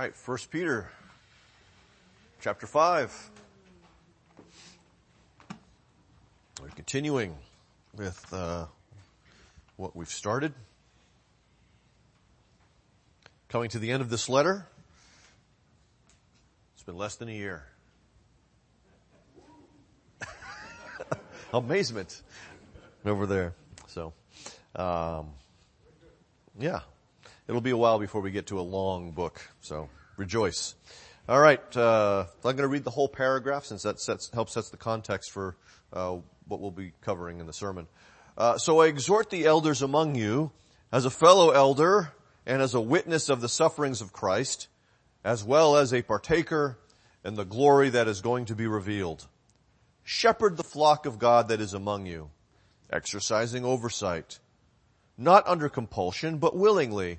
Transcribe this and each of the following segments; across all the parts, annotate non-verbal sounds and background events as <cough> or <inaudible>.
right, First Peter, chapter five. We're continuing with uh, what we've started. Coming to the end of this letter. It's been less than a year. <laughs> Amazement over there. So, um, yeah, it'll be a while before we get to a long book. So rejoice. All right, uh, I'm going to read the whole paragraph since that sets, helps sets the context for uh, what we'll be covering in the sermon. Uh, so I exhort the elders among you, as a fellow elder and as a witness of the sufferings of Christ, as well as a partaker in the glory that is going to be revealed. Shepherd the flock of God that is among you, exercising oversight, not under compulsion, but willingly,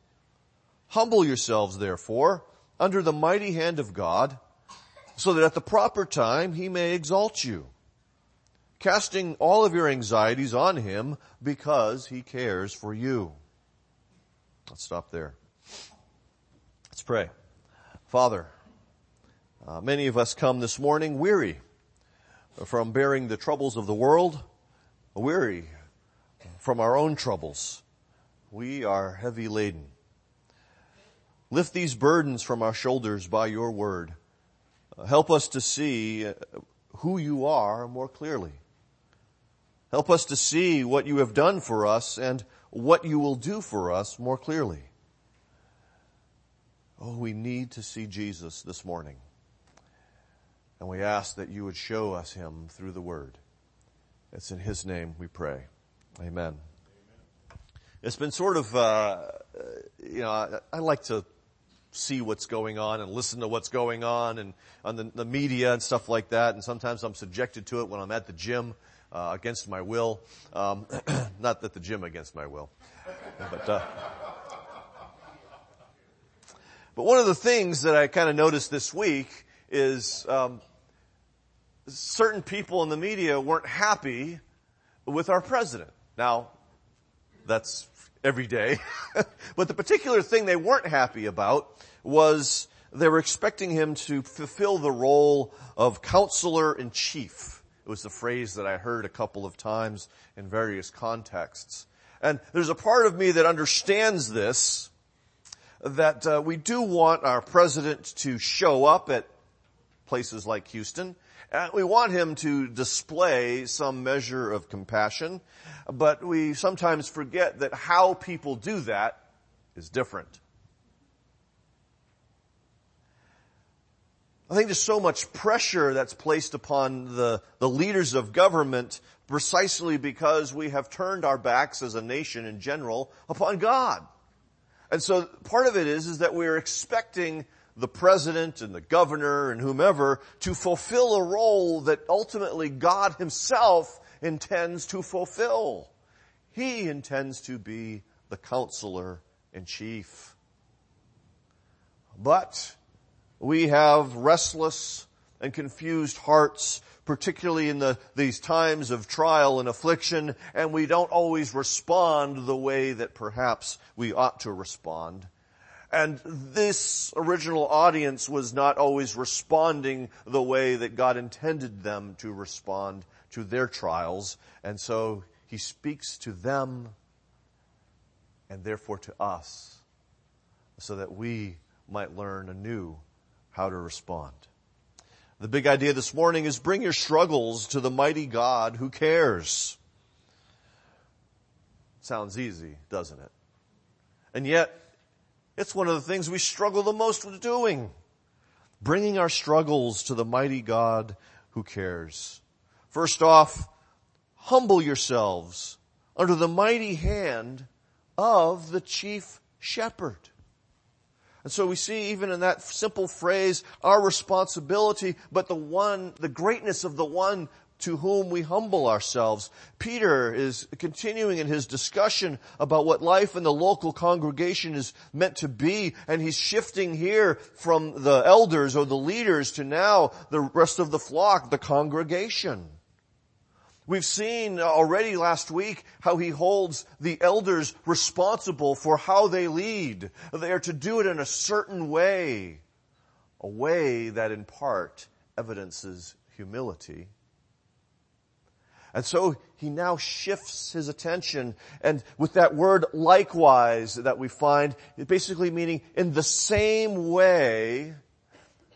Humble yourselves, therefore, under the mighty hand of God, so that at the proper time he may exalt you, casting all of your anxieties on him because he cares for you. Let's stop there. Let's pray. Father, uh, many of us come this morning weary from bearing the troubles of the world, weary from our own troubles. We are heavy laden. Lift these burdens from our shoulders by your word. Uh, help us to see uh, who you are more clearly. Help us to see what you have done for us and what you will do for us more clearly. Oh, we need to see Jesus this morning. And we ask that you would show us him through the word. It's in his name we pray. Amen. Amen. It's been sort of, uh, uh, you know, I, I, like to see what's going on and listen to what's going on and on the, the, media and stuff like that. And sometimes I'm subjected to it when I'm at the gym uh, against my will. Um, <clears throat> not that the gym against my will, but. Uh, but one of the things that I kind of noticed this week is um, certain people in the media weren't happy with our president. Now, that's every day. <laughs> but the particular thing they weren't happy about was they were expecting him to fulfill the role of counselor in chief. It was the phrase that I heard a couple of times in various contexts. And there's a part of me that understands this, that uh, we do want our president to show up at places like Houston Uh, we want him to display some measure of compassion, but we sometimes forget that how people do that is different. I think there's so much pressure that's placed upon the, the leaders of government precisely because we have turned our backs as a nation in general upon God. And so part of it is, is that we're expecting the president and the governor and whomever to fulfill a role that ultimately God himself intends to fulfill. He intends to be the counselor in chief. But we have restless and confused hearts, particularly in the, these times of trial and affliction, and we don't always respond the way that perhaps we ought to respond. And this original audience was not always responding the way that God intended them to respond to their trials. And so he speaks to them and therefore to us so that we might learn anew how to respond. The big idea this morning is bring your struggles to the mighty God who cares. Sounds easy, doesn't it? And yet, it's one of the things we struggle the most with doing. Bringing our struggles to the mighty God who cares. First off, humble yourselves under the mighty hand of the chief shepherd. And so we see even in that simple phrase, our responsibility, but the one, the greatness of the one to whom we humble ourselves. Peter is continuing in his discussion about what life in the local congregation is meant to be, and he's shifting here from the elders or the leaders to now the rest of the flock, the congregation. We've seen already last week how he holds the elders responsible for how they lead. They are to do it in a certain way, a way that in part evidences humility and so he now shifts his attention and with that word likewise that we find, basically meaning in the same way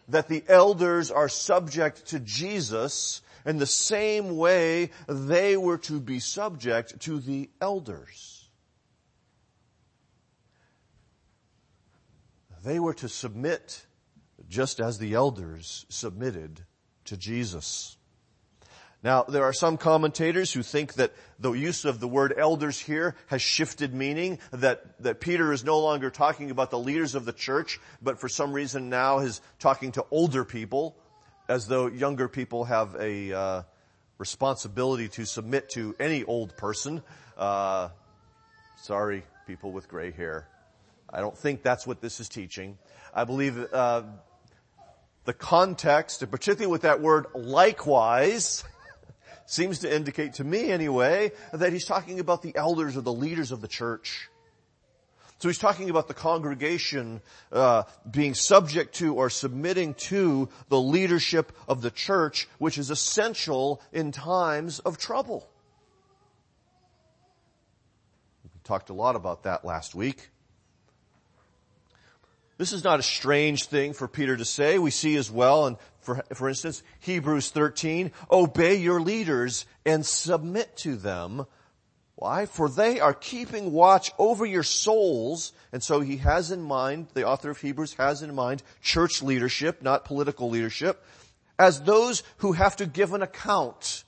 that the elders are subject to Jesus, in the same way they were to be subject to the elders. They were to submit just as the elders submitted to Jesus. Now, there are some commentators who think that the use of the word elders here has shifted meaning, that, that Peter is no longer talking about the leaders of the church, but for some reason now is talking to older people, as though younger people have a uh, responsibility to submit to any old person. Uh, sorry, people with gray hair. I don't think that's what this is teaching. I believe uh, the context, particularly with that word likewise, seems to indicate to me anyway that he's talking about the elders or the leaders of the church. So he's talking about the congregation uh, being subject to or submitting to the leadership of the church, which is essential in times of trouble. We talked a lot about that last week. This is not a strange thing for Peter to say. We see as well, and for, for instance, Hebrews 13, obey your leaders and submit to them. Why? For they are keeping watch over your souls. And so he has in mind, the author of Hebrews has in mind church leadership, not political leadership, as those who have to give an account.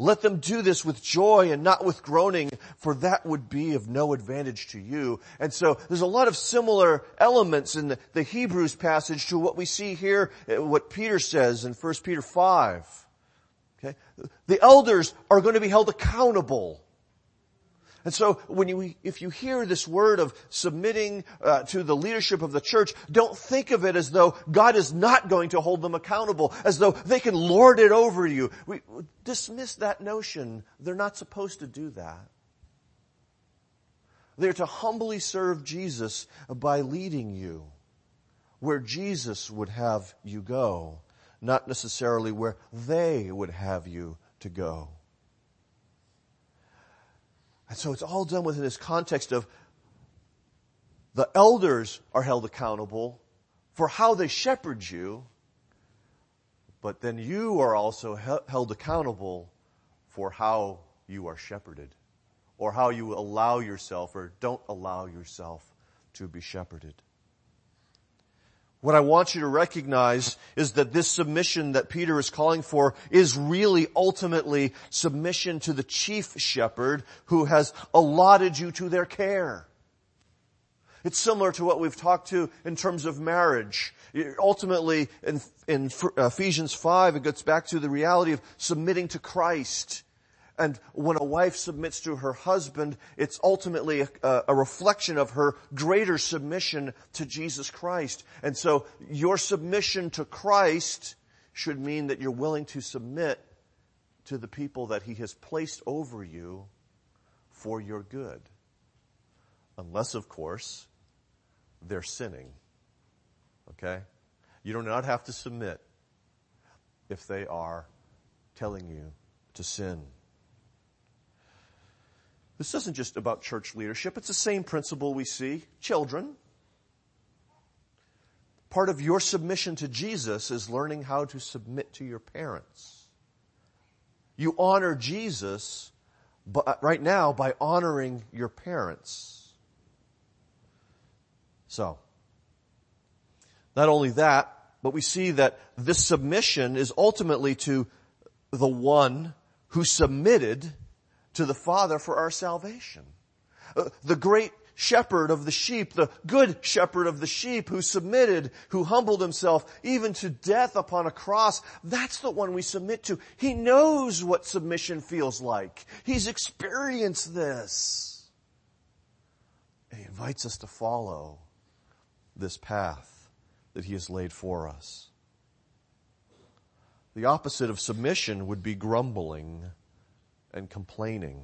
Let them do this with joy and not with groaning, for that would be of no advantage to you. And so there's a lot of similar elements in the, Hebrews passage to what we see here, uh, what Peter says in 1 Peter 5. Okay? The elders are going to be held accountable and so when you, if you hear this word of submitting uh, to the leadership of the church, don't think of it as though God is not going to hold them accountable, as though they can lord it over you. We dismiss that notion. They're not supposed to do that. They're to humbly serve Jesus by leading you where Jesus would have you go, not necessarily where they would have you to go. And so it's all done within this context of the elders are held accountable for how they shepherd you, but then you are also held accountable for how you are shepherded or how you allow yourself or don't allow yourself to be shepherded. What I want you to recognize is that this submission that Peter is calling for is really ultimately submission to the chief shepherd who has allotted you to their care. It's similar to what we've talked to in terms of marriage. Ultimately, in, in Ephesians 5, it gets back to the reality of submitting to Christ. And when a wife submits to her husband, it's ultimately a, a, reflection of her greater submission to Jesus Christ. And so your submission to Christ should mean that you're willing to submit to the people that he has placed over you for your good. Unless, of course, they're sinning. Okay? You do not have to submit if they are telling you to sin. This isn't just about church leadership. It's the same principle we see. Children. Part of your submission to Jesus is learning how to submit to your parents. You honor Jesus uh, right now by honoring your parents. So, not only that, but we see that this submission is ultimately to the one who submitted to the Father for our salvation. Uh, the great shepherd of the sheep, the good shepherd of the sheep who submitted, who humbled himself even to death upon a cross. That's the one we submit to. He knows what submission feels like. He's experienced this. And he invites us to follow this path that he has laid for us. The opposite of submission would be grumbling and complaining.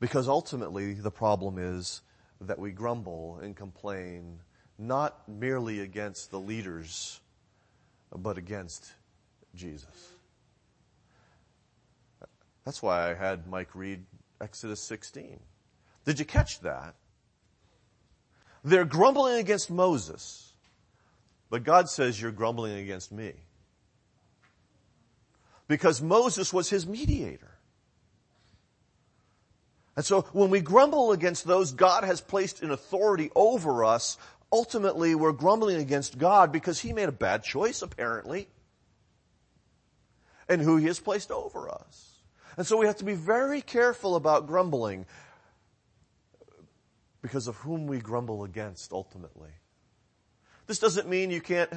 Because ultimately the problem is that we grumble and complain not merely against the leaders, but against Jesus. That's why I had Mike read Exodus 16. Did you catch that? They're grumbling against Moses, but God says you're grumbling against me because Moses was his mediator. And so when we grumble against those God has placed in authority over us, ultimately we're grumbling against God because he made a bad choice apparently. And who he has placed over us. And so we have to be very careful about grumbling because of whom we grumble against ultimately. This doesn't mean you can't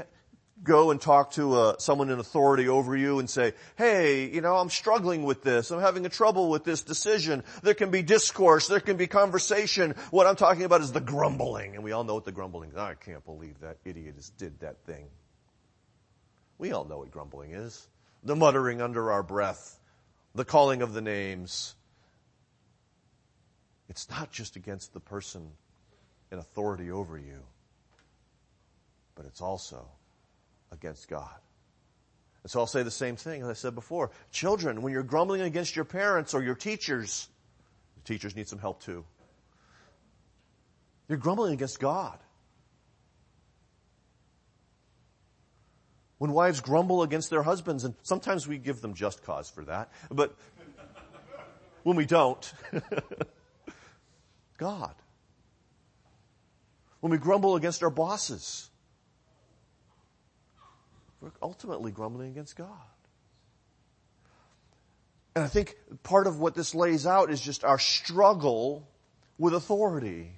go and talk to uh, someone in authority over you and say, hey, you know, I'm struggling with this. I'm having a trouble with this decision. There can be discourse. There can be conversation. What I'm talking about is the grumbling. And we all know what the grumbling is. I can't believe that idiot has did that thing. We all know what grumbling is. The muttering under our breath. The calling of the names. It's not just against the person in authority over you, but it's also against God. And so I'll say the same thing as I said before. Children, when you're grumbling against your parents or your teachers, the teachers need some help too. You're grumbling against God. When wives grumble against their husbands, and sometimes we give them just cause for that, but when we don't, <laughs> God. When we grumble against our bosses, we're ultimately grumbling against God. And I think part of what this lays out is just our struggle with authority.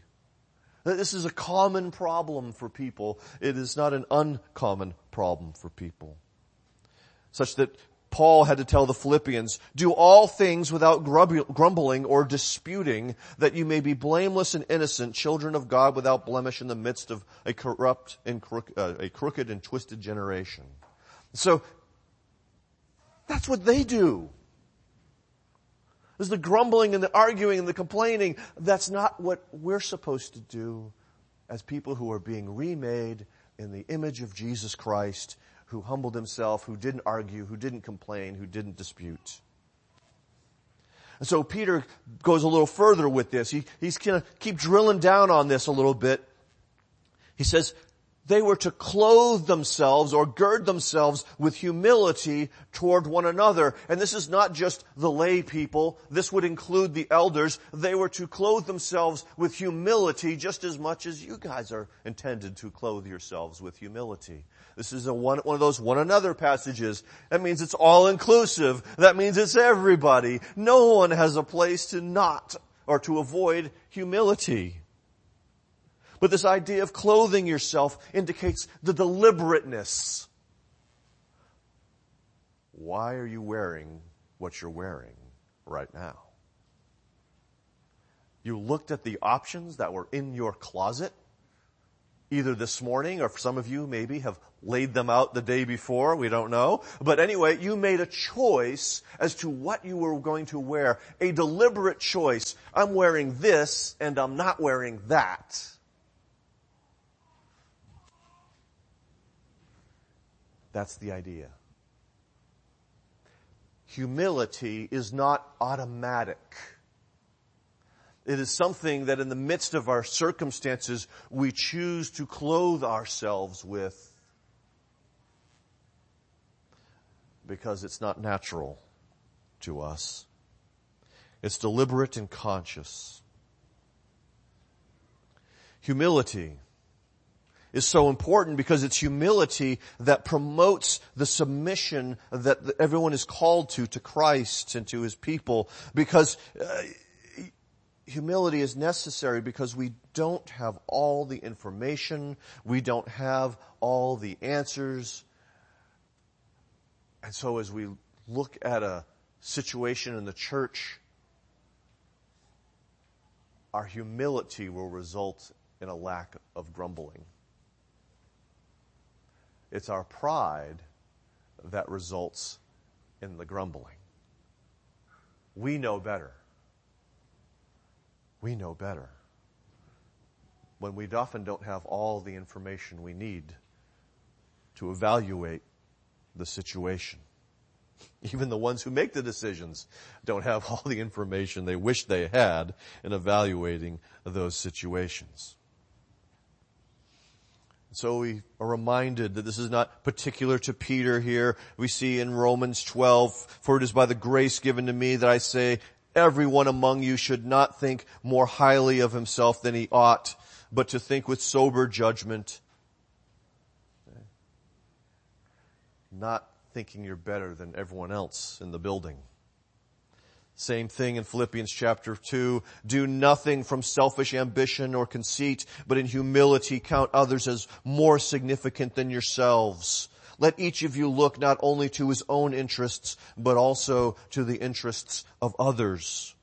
This is a common problem for people. It is not an uncommon problem for people. Such that Paul had to tell the Philippians, do all things without grumbling or disputing, that you may be blameless and innocent, children of God without blemish in the midst of a corrupt and uh, a crooked and twisted generation. So, that's what they do. There's the grumbling and the arguing and the complaining. That's not what we're supposed to do as people who are being remade in the image of Jesus Christ who humbled himself, who didn't argue, who didn't complain, who didn't dispute. And so Peter goes a little further with this. He, he's gonna keep drilling down on this a little bit. He says, they were to clothe themselves or gird themselves with humility toward one another. And this is not just the lay people. This would include the elders. They were to clothe themselves with humility just as much as you guys are intended to clothe yourselves with humility. This is one, one of those one another passages. That means it's all inclusive. That means it's everybody. No one has a place to not or to avoid humility. But this idea of clothing yourself indicates the deliberateness. Why are you wearing what you're wearing right now? You looked at the options that were in your closet, either this morning or some of you maybe have laid them out the day before, we don't know. But anyway, you made a choice as to what you were going to wear. A deliberate choice. I'm wearing this and I'm not wearing that. That's the idea. Humility is not automatic. It is something that in the midst of our circumstances we choose to clothe ourselves with because it's not natural to us. It's deliberate and conscious. Humility is so important because it's humility that promotes the submission that everyone is called to, to Christ and to His people. Because uh, humility is necessary because we don't have all the information. We don't have all the answers. And so as we look at a situation in the church, our humility will result in a lack of grumbling. It's our pride that results in the grumbling. We know better. We know better. When we often don't have all the information we need to evaluate the situation. <laughs> Even the ones who make the decisions don't have all the information they wish they had in evaluating those situations. So we are reminded that this is not particular to Peter here. We see in Romans 12, for it is by the grace given to me that I say, everyone among you should not think more highly of himself than he ought, but to think with sober judgment. Not thinking you're better than everyone else in the building. Same thing in Philippians chapter 2. Do nothing from selfish ambition or conceit, but in humility count others as more significant than yourselves. Let each of you look not only to his own interests, but also to the interests of others.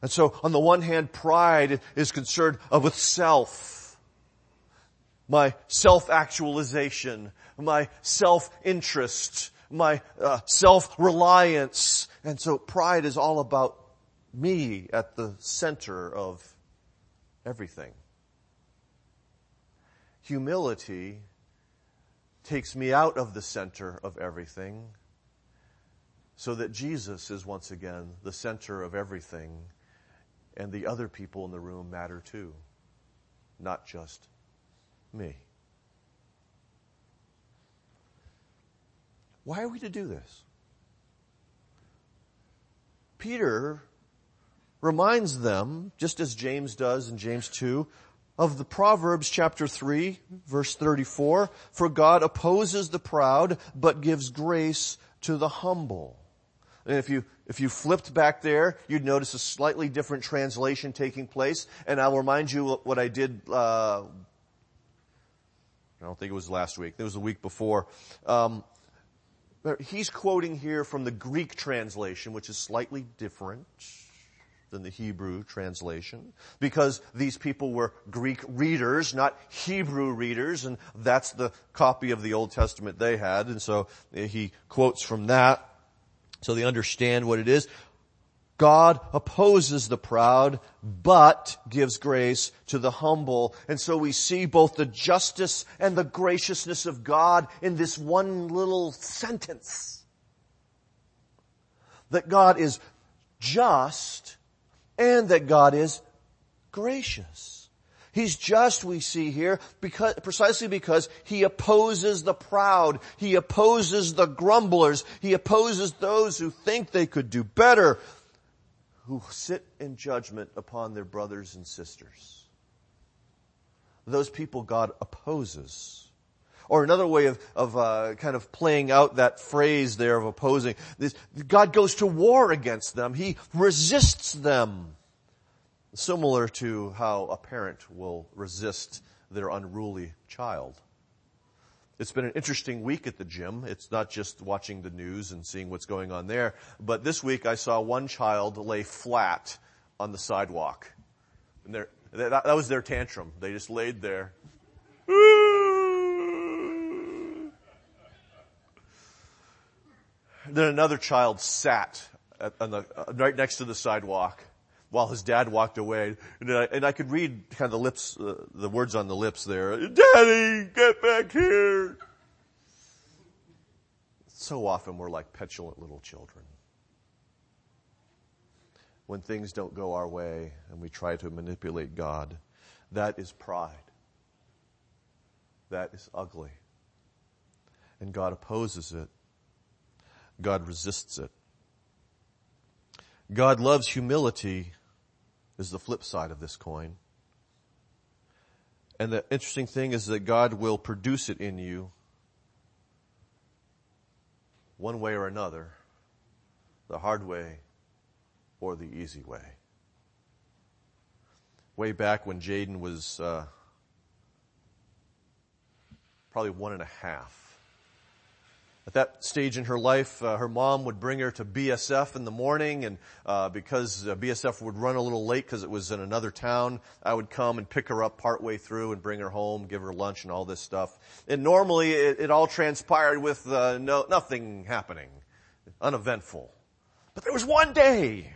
And so on the one hand, pride is concerned with self. My self-actualization, my self-interest, my uh, self-reliance. And so pride is all about me at the center of everything. Humility takes me out of the center of everything so that Jesus is once again the center of everything and the other people in the room matter too, not just me. Why are we to do this? Peter reminds them, just as James does in James 2, of the Proverbs chapter 3 verse 34, for God opposes the proud, but gives grace to the humble. And if you, if you flipped back there, you'd notice a slightly different translation taking place. And I'll remind you what I did, uh, I don't think it was last week. It was the week before. Um, He's quoting here from the Greek translation, which is slightly different than the Hebrew translation, because these people were Greek readers, not Hebrew readers, and that's the copy of the Old Testament they had, and so he quotes from that, so they understand what it is. God opposes the proud, but gives grace to the humble. And so we see both the justice and the graciousness of God in this one little sentence. That God is just and that God is gracious. He's just, we see here, because, precisely because he opposes the proud. He opposes the grumblers. He opposes those who think they could do better who sit in judgment upon their brothers and sisters. Those people God opposes. Or another way of, of uh, kind of playing out that phrase there of opposing, this, God goes to war against them. He resists them. Similar to how a parent will resist their unruly child. It's been an interesting week at the gym. It's not just watching the news and seeing what's going on there, but this week I saw one child lay flat on the sidewalk. And that, that was their tantrum. They just laid there. then another child sat at, the, uh, right next to the sidewalk while his dad walked away. And I, and I could read kind of the lips, uh, the words on the lips there. Daddy, get back here. So often we're like petulant little children. When things don't go our way and we try to manipulate God, that is pride. That is ugly. And God opposes it. God resists it. God loves humility is the flip side of this coin. And the interesting thing is that God will produce it in you one way or another, the hard way or the easy way. way back when Jaden was uh, probably one and a half. At that stage in her life, uh, her mom would bring her to BSF in the morning, and uh, because uh, BSF would run a little late because it was in another town, I would come and pick her up partway through and bring her home, give her lunch and all this stuff. And normally, it, it all transpired with uh, no nothing happening, uneventful. But there was one day.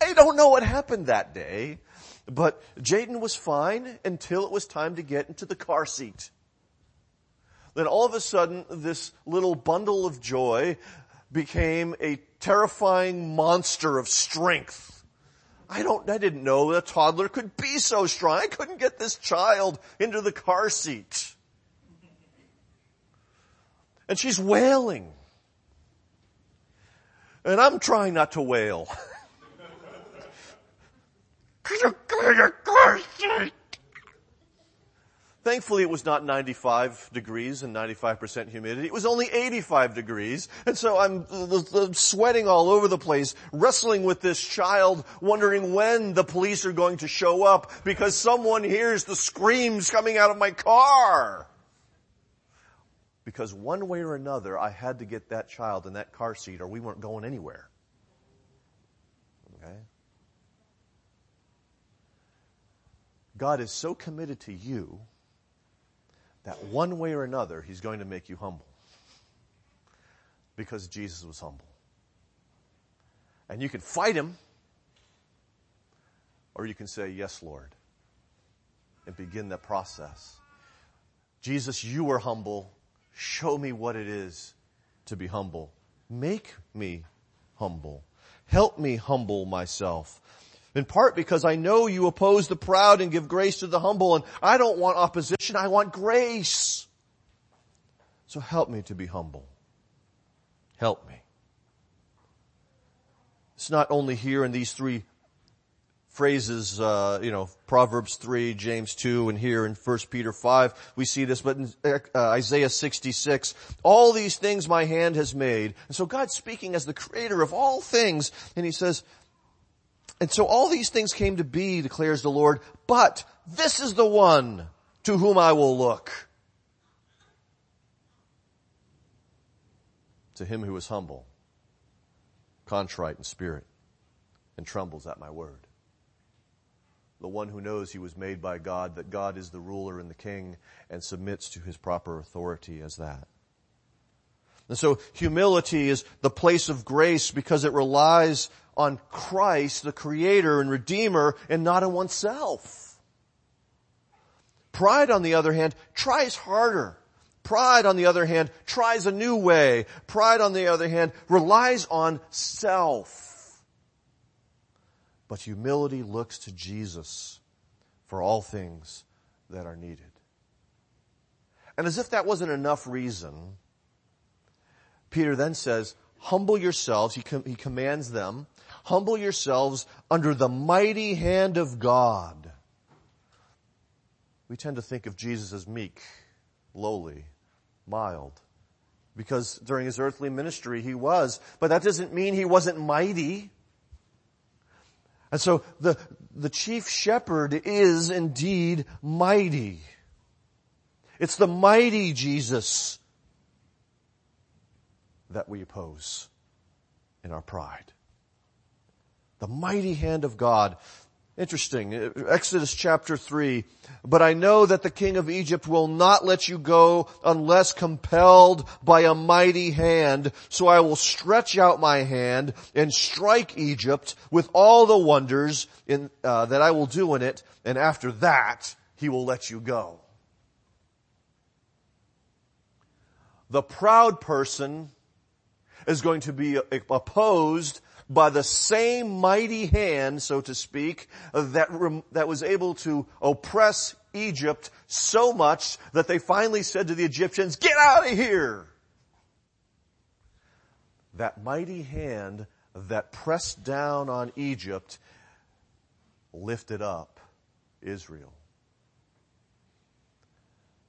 I don't know what happened that day, but Jaden was fine until it was time to get into the car seat then all of a sudden this little bundle of joy became a terrifying monster of strength. I don't, I didn't know a toddler could be so strong. I couldn't get this child into the car seat. And she's wailing. And I'm trying not to wail. <laughs> Could you the car seat? Thankfully, it was not 95 degrees and 95% humidity. It was only 85 degrees. And so I'm sweating all over the place, wrestling with this child, wondering when the police are going to show up because someone hears the screams coming out of my car. Because one way or another, I had to get that child in that car seat or we weren't going anywhere. Okay? God is so committed to you that one way or another, he's going to make you humble. Because Jesus was humble. And you can fight him, or you can say, Yes, Lord, and begin that process. Jesus, you were humble. Show me what it is to be humble. Make me humble. Help me humble myself. In part because I know you oppose the proud and give grace to the humble and I don't want opposition, I want grace. So help me to be humble. Help me. It's not only here in these three phrases, uh, you know, Proverbs 3, James 2, and here in 1 Peter 5, we see this, but in uh, Isaiah 66, all these things my hand has made. And so God's speaking as the creator of all things, and he says, and so all these things came to be, declares the Lord, but this is the one to whom I will look. To him who is humble, contrite in spirit, and trembles at my word. The one who knows he was made by God, that God is the ruler and the king, and submits to his proper authority as that. And so humility is the place of grace because it relies on Christ, the creator and redeemer, and not on oneself. Pride, on the other hand, tries harder. Pride, on the other hand, tries a new way. Pride, on the other hand, relies on self. But humility looks to Jesus for all things that are needed. And as if that wasn't enough reason, Peter then says, humble yourselves. He, com- he commands them Humble yourselves under the mighty hand of God. We tend to think of Jesus as meek, lowly, mild. Because during his earthly ministry he was, but that doesn't mean he wasn't mighty. And so the, the chief shepherd is indeed mighty. It's the mighty Jesus that we oppose in our pride. The mighty hand of God. Interesting. Exodus chapter 3. But I know that the king of Egypt will not let you go unless compelled by a mighty hand. So I will stretch out my hand and strike Egypt with all the wonders in, uh, that I will do in it. And after that, he will let you go. The proud person is going to be opposed by the same mighty hand, so to speak, that, that was able to oppress Egypt so much that they finally said to the Egyptians, get out of here! That mighty hand that pressed down on Egypt lifted up Israel.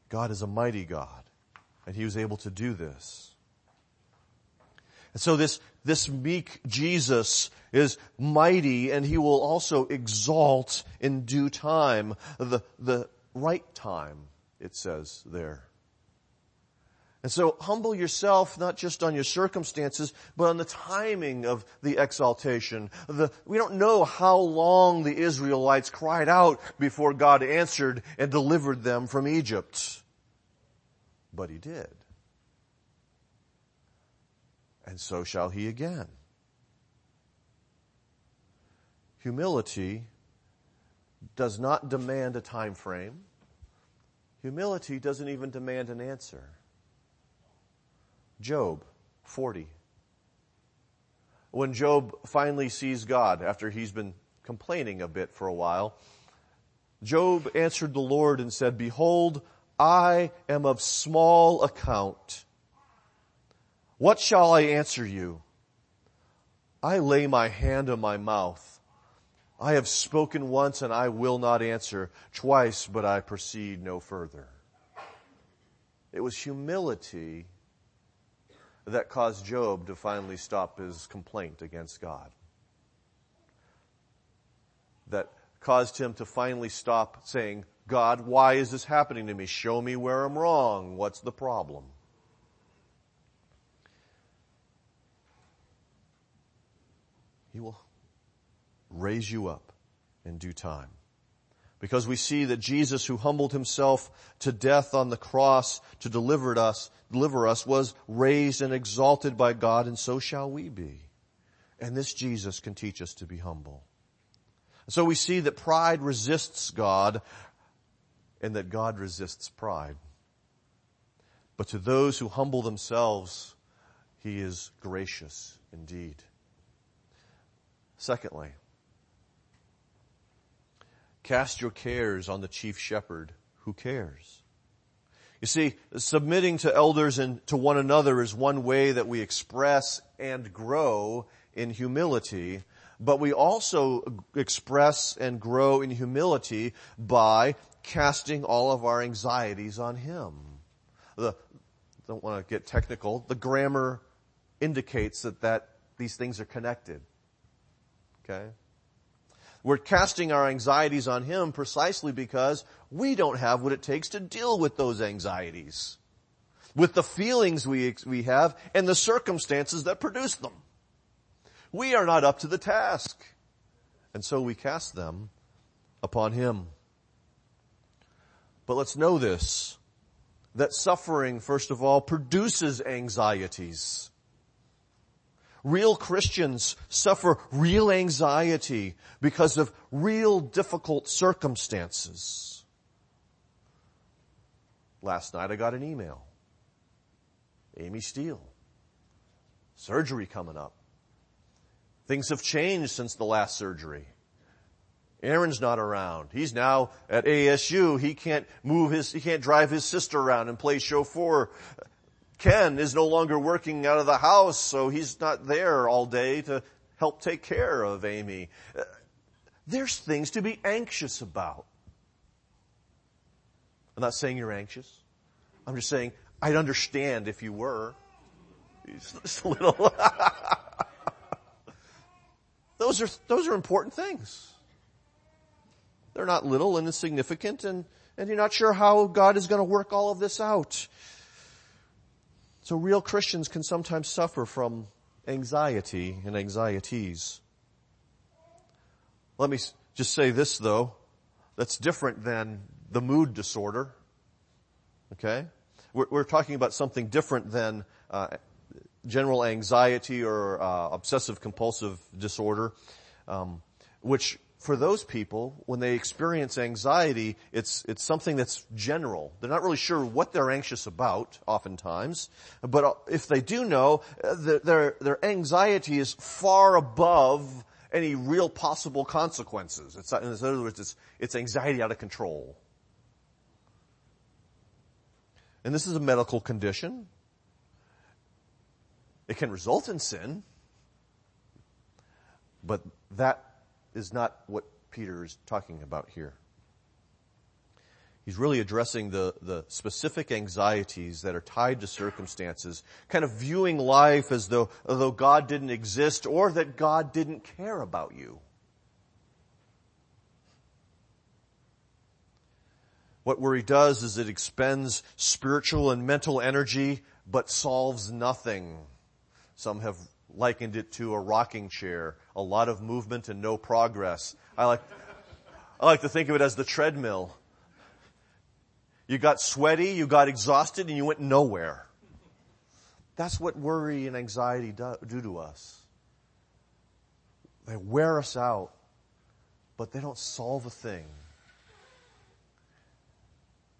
God is a mighty God, and He was able to do this. And so this, this meek Jesus is mighty and he will also exalt in due time, the, the right time, it says there. And so humble yourself not just on your circumstances, but on the timing of the exaltation. The, we don't know how long the Israelites cried out before God answered and delivered them from Egypt. But he did. And so shall he again. Humility does not demand a time frame. Humility doesn't even demand an answer. Job 40. When Job finally sees God after he's been complaining a bit for a while, Job answered the Lord and said, Behold, I am of small account. What shall I answer you? I lay my hand on my mouth. I have spoken once and I will not answer. Twice, but I proceed no further. It was humility that caused Job to finally stop his complaint against God. That caused him to finally stop saying, God, why is this happening to me? Show me where I'm wrong. What's the problem? Will raise you up in due time. Because we see that Jesus who humbled himself to death on the cross to deliver us, deliver us was raised and exalted by God and so shall we be. And this Jesus can teach us to be humble. So we see that pride resists God and that God resists pride. But to those who humble themselves, He is gracious indeed. Secondly, Cast your cares on the chief shepherd who cares. You see, submitting to elders and to one another is one way that we express and grow in humility, but we also express and grow in humility by casting all of our anxieties on Him. The, don't want to get technical, the grammar indicates that, that these things are connected. Okay? We're casting our anxieties on Him precisely because we don't have what it takes to deal with those anxieties. With the feelings we, we have and the circumstances that produce them. We are not up to the task. And so we cast them upon Him. But let's know this, that suffering, first of all, produces anxieties. Real Christians suffer real anxiety because of real difficult circumstances. Last night I got an email. Amy Steele. Surgery coming up. Things have changed since the last surgery. Aaron's not around. He's now at ASU. He can't move his, he can't drive his sister around and play chauffeur Ken is no longer working out of the house, so he's not there all day to help take care of Amy. Uh, there's things to be anxious about. I'm not saying you're anxious. I'm just saying I'd understand if you were. <laughs> Just a little. <laughs> those are, those are important things. They're not little and insignificant and, and you're not sure how God is going to work all of this out. So real Christians can sometimes suffer from anxiety and anxieties. Let me just say this though, that's different than the mood disorder. Okay? We're, we're talking about something different than uh, general anxiety or uh, obsessive compulsive disorder, um, which for those people, when they experience anxiety, it's, it's something that's general. They're not really sure what they're anxious about, oftentimes. But uh, if they do know, uh, their, their anxiety is far above any real possible consequences. It's, in other words, it's, it's anxiety out of control. And this is a medical condition. It can result in sin. But that is not what Peter is talking about here. He's really addressing the, the specific anxieties that are tied to circumstances, kind of viewing life as though, as though God didn't exist or that God didn't care about you. What worry does is it expends spiritual and mental energy, but solves nothing. Some have likened it to a rocking chair, a lot of movement and no progress. I like, I like to think of it as the treadmill. You got sweaty, you got exhausted, and you went nowhere. That's what worry and anxiety do, do to us. They wear us out, but they don't solve a thing.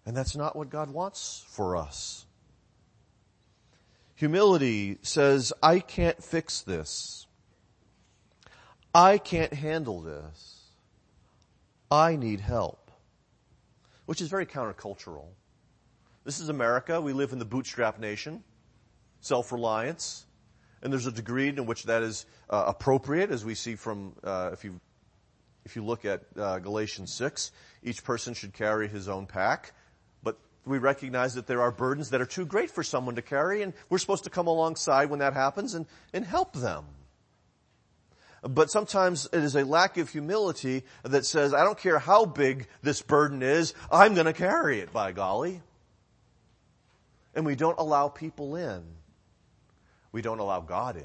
And that's not what God wants for us. Humility says, I can't fix this. I can't handle this. I need help. Which is very countercultural. This is America. We live in the bootstrap nation. Self-reliance. And there's a degree in which that is uh, appropriate, as we see from, uh, if you if you look at uh, Galatians 6, each person should carry his own pack we recognize that there are burdens that are too great for someone to carry and we're supposed to come alongside when that happens and, and help them. But sometimes it is a lack of humility that says, I don't care how big this burden is, I'm gonna carry it by golly. And we don't allow people in. We don't allow God in.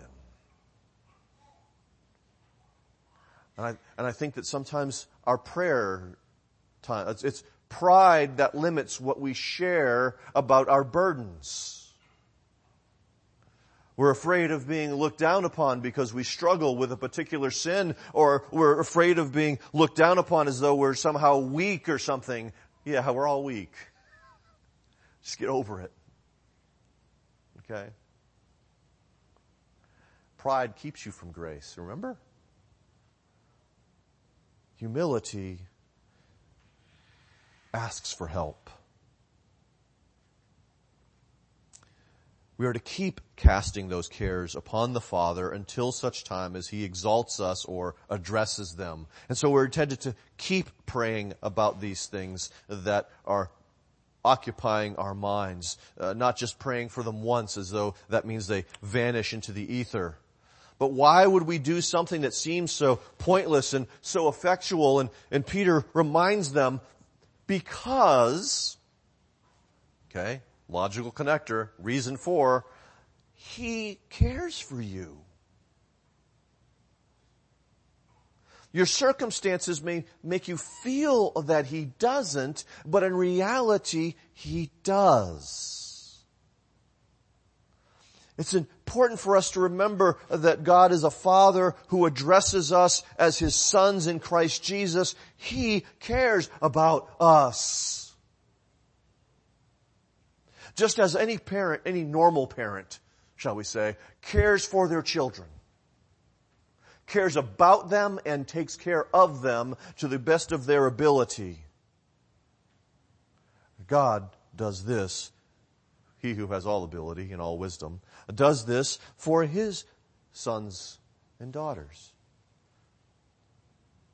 And I, and I think that sometimes our prayer time, it's, it's pride that limits what we share about our burdens. We're afraid of being looked down upon because we struggle with a particular sin, or we're afraid of being looked down upon as though we're somehow weak or something. Yeah, we're all weak. Just get over it. Okay? Pride keeps you from grace, remember? Humility asks for help. We are to keep casting those cares upon the Father until such time as He exalts us or addresses them. And so we're intended to keep praying about these things that are occupying our minds, uh, not just praying for them once as though that means they vanish into the ether. But why would we do something that seems so pointless and so effectual? And, and Peter reminds them because, okay, logical connector, reason for, He cares for you. Your circumstances may make you feel that He doesn't, but in reality, He does. It's important for us to remember that God is a Father who addresses us as His sons in Christ Jesus. He cares about us. Just as any parent, any normal parent, shall we say, cares for their children. Cares about them and takes care of them to the best of their ability. God does this he who has all ability and all wisdom, does this for his sons and daughters.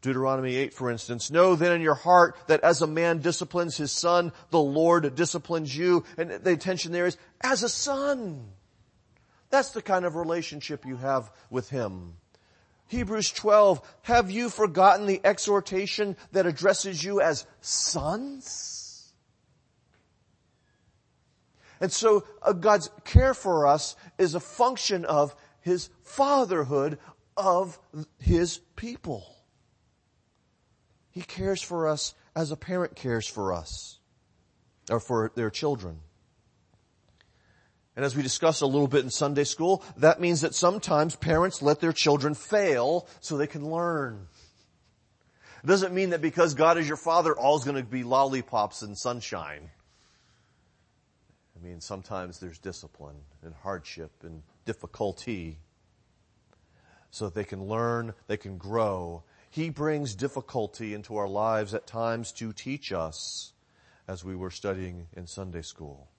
Deuteronomy 8, for instance, know then in your heart that as a man disciplines his son, the Lord disciplines you. And the intention there is as a son. That's the kind of relationship you have with him. Hebrews 12, have you forgotten the exhortation that addresses you as sons? And so uh, God's care for us is a function of His fatherhood of His people. He cares for us as a parent cares for us, or for their children. And as we discussed a little bit in Sunday school, that means that sometimes parents let their children fail so they can learn. It doesn't mean that because God is your father, all's gonna be lollipops and sunshine. I mean, sometimes there's discipline and hardship and difficulty so that they can learn, they can grow. He brings difficulty into our lives at times to teach us as we were studying in Sunday school.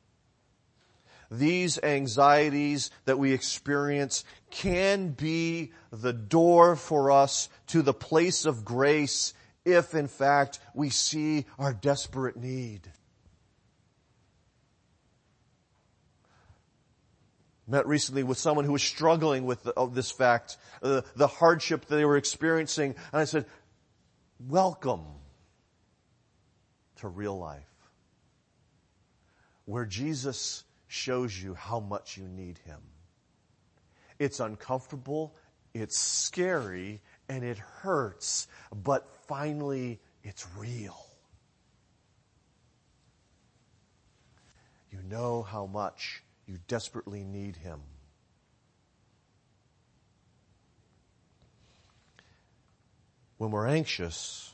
These anxieties that we experience can be the door for us to the place of grace if in fact we see our desperate need. Met recently with someone who was struggling with this fact, uh, the hardship that they were experiencing, and I said, welcome to real life, where Jesus shows you how much you need Him. It's uncomfortable, it's scary, and it hurts, but finally it's real. You know how much you desperately need Him. When we're anxious,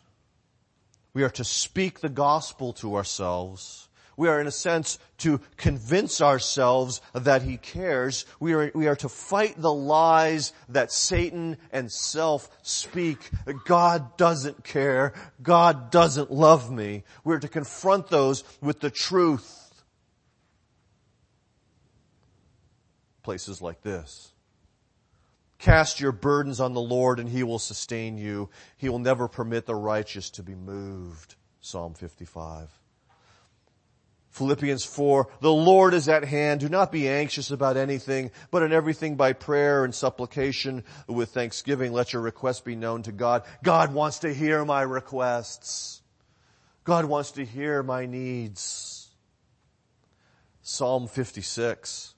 we are to speak the gospel to ourselves. We are in a sense to convince ourselves that He cares. We are, we are to fight the lies that Satan and self speak. God doesn't care. God doesn't love me. We're to confront those with the truth. Places like this. Cast your burdens on the Lord and He will sustain you. He will never permit the righteous to be moved. Psalm 55. Philippians 4, the Lord is at hand. Do not be anxious about anything, but in everything by prayer and supplication with thanksgiving, let your requests be known to God. God wants to hear my requests. God wants to hear my needs. Psalm 56.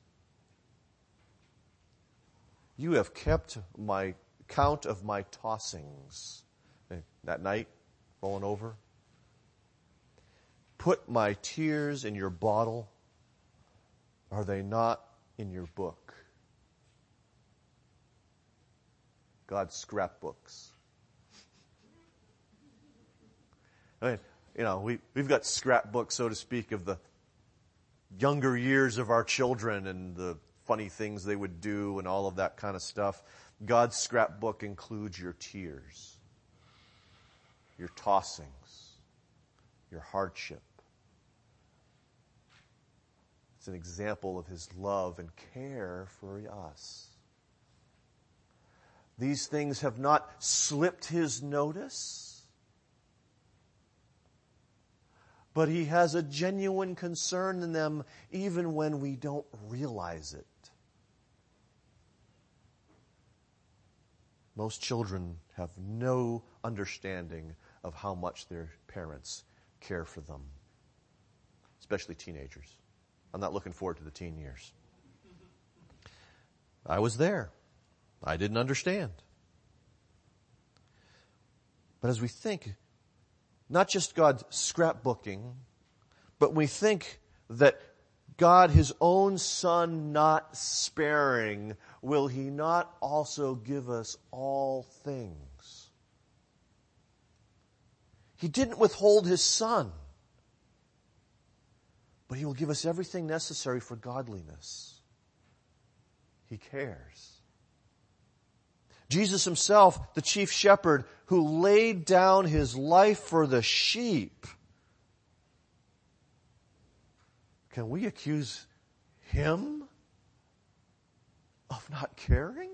You have kept my count of my tossings. Eh, that night, rolling over. Put my tears in your bottle. Are they not in your book? God's scrapbooks. I mean, you know, we, we've got scrapbooks, so to speak, of the younger years of our children and the funny things they would do and all of that kind of stuff. God's scrapbook includes your tears, your tossings, your hardship. It's an example of his love and care for us. These things have not slipped his notice, but he has a genuine concern in them even when we don't realize it. Most children have no understanding of how much their parents care for them, especially teenagers. I'm not looking forward to the teen years. I was there. I didn't understand. But as we think, not just God scrapbooking, but we think that God, His own Son not sparing, will He not also give us all things? He didn't withhold His Son but He will give us everything necessary for godliness. He cares. Jesus himself, the chief shepherd who laid down his life for the sheep. Can we accuse him of not caring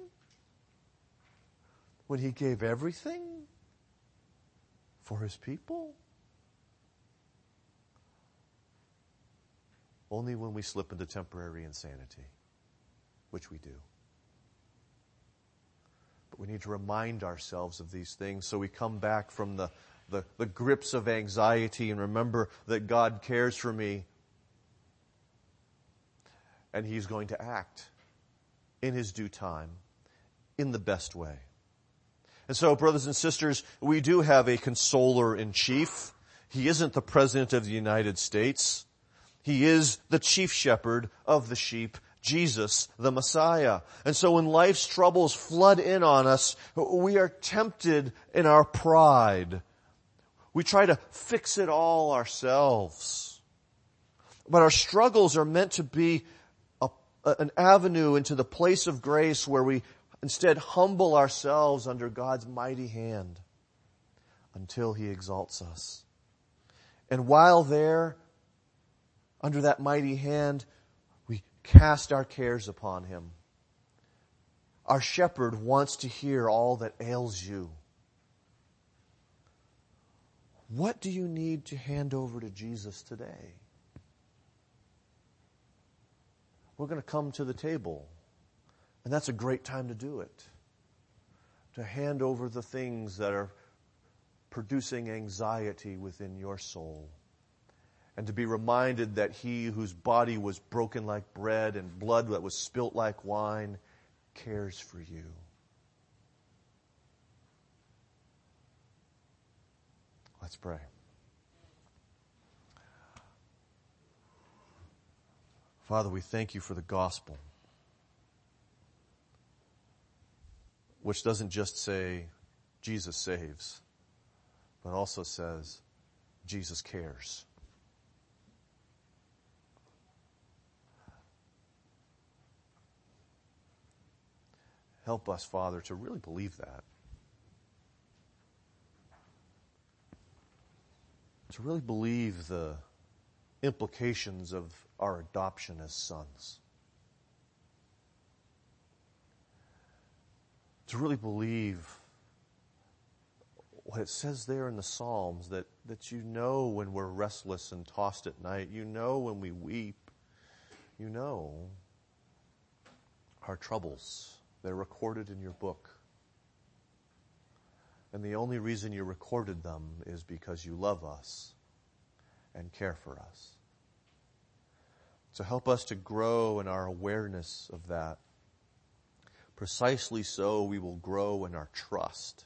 when he gave everything for his people? only when we slip into temporary insanity, which we do. But we need to remind ourselves of these things so we come back from the, the, the grips of anxiety and remember that God cares for me and He's going to act in His due time in the best way. And so, brothers and sisters, we do have a consoler in chief. He isn't the President of the United States. He is the chief shepherd of the sheep, Jesus, the Messiah. And so when life's troubles flood in on us, we are tempted in our pride. We try to fix it all ourselves. But our struggles are meant to be an avenue into the place of grace where we instead humble ourselves under God's mighty hand until He exalts us. And while there, under that mighty hand, we cast our cares upon him. Our shepherd wants to hear all that ails you. What do you need to hand over to Jesus today? We're going to come to the table. And that's a great time to do it. To hand over the things that are producing anxiety within your soul. And to be reminded that he whose body was broken like bread and blood that was spilt like wine cares for you. Let's pray. Father, we thank you for the gospel, which doesn't just say Jesus saves, but also says Jesus cares. Help us, Father, to really believe that. to really believe the implications of our adoption as sons. To really believe what it says there in the Psalms that, that you know when we're restless and tossed at night. You know when we weep. You know our troubles. They're recorded in your book. And the only reason you recorded them is because you love us and care for us. So help us to grow in our awareness of that. Precisely so, we will grow in our trust.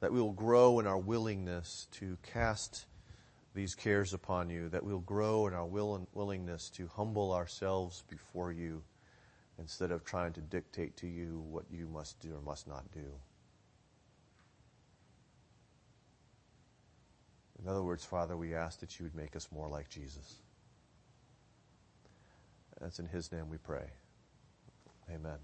That we will grow in our willingness to cast these cares upon you. That we'll grow in our will willingness to humble ourselves before you instead of trying to dictate to you what you must do or must not do. In other words, Father, we ask that you would make us more like Jesus. That's in his name we pray. Amen.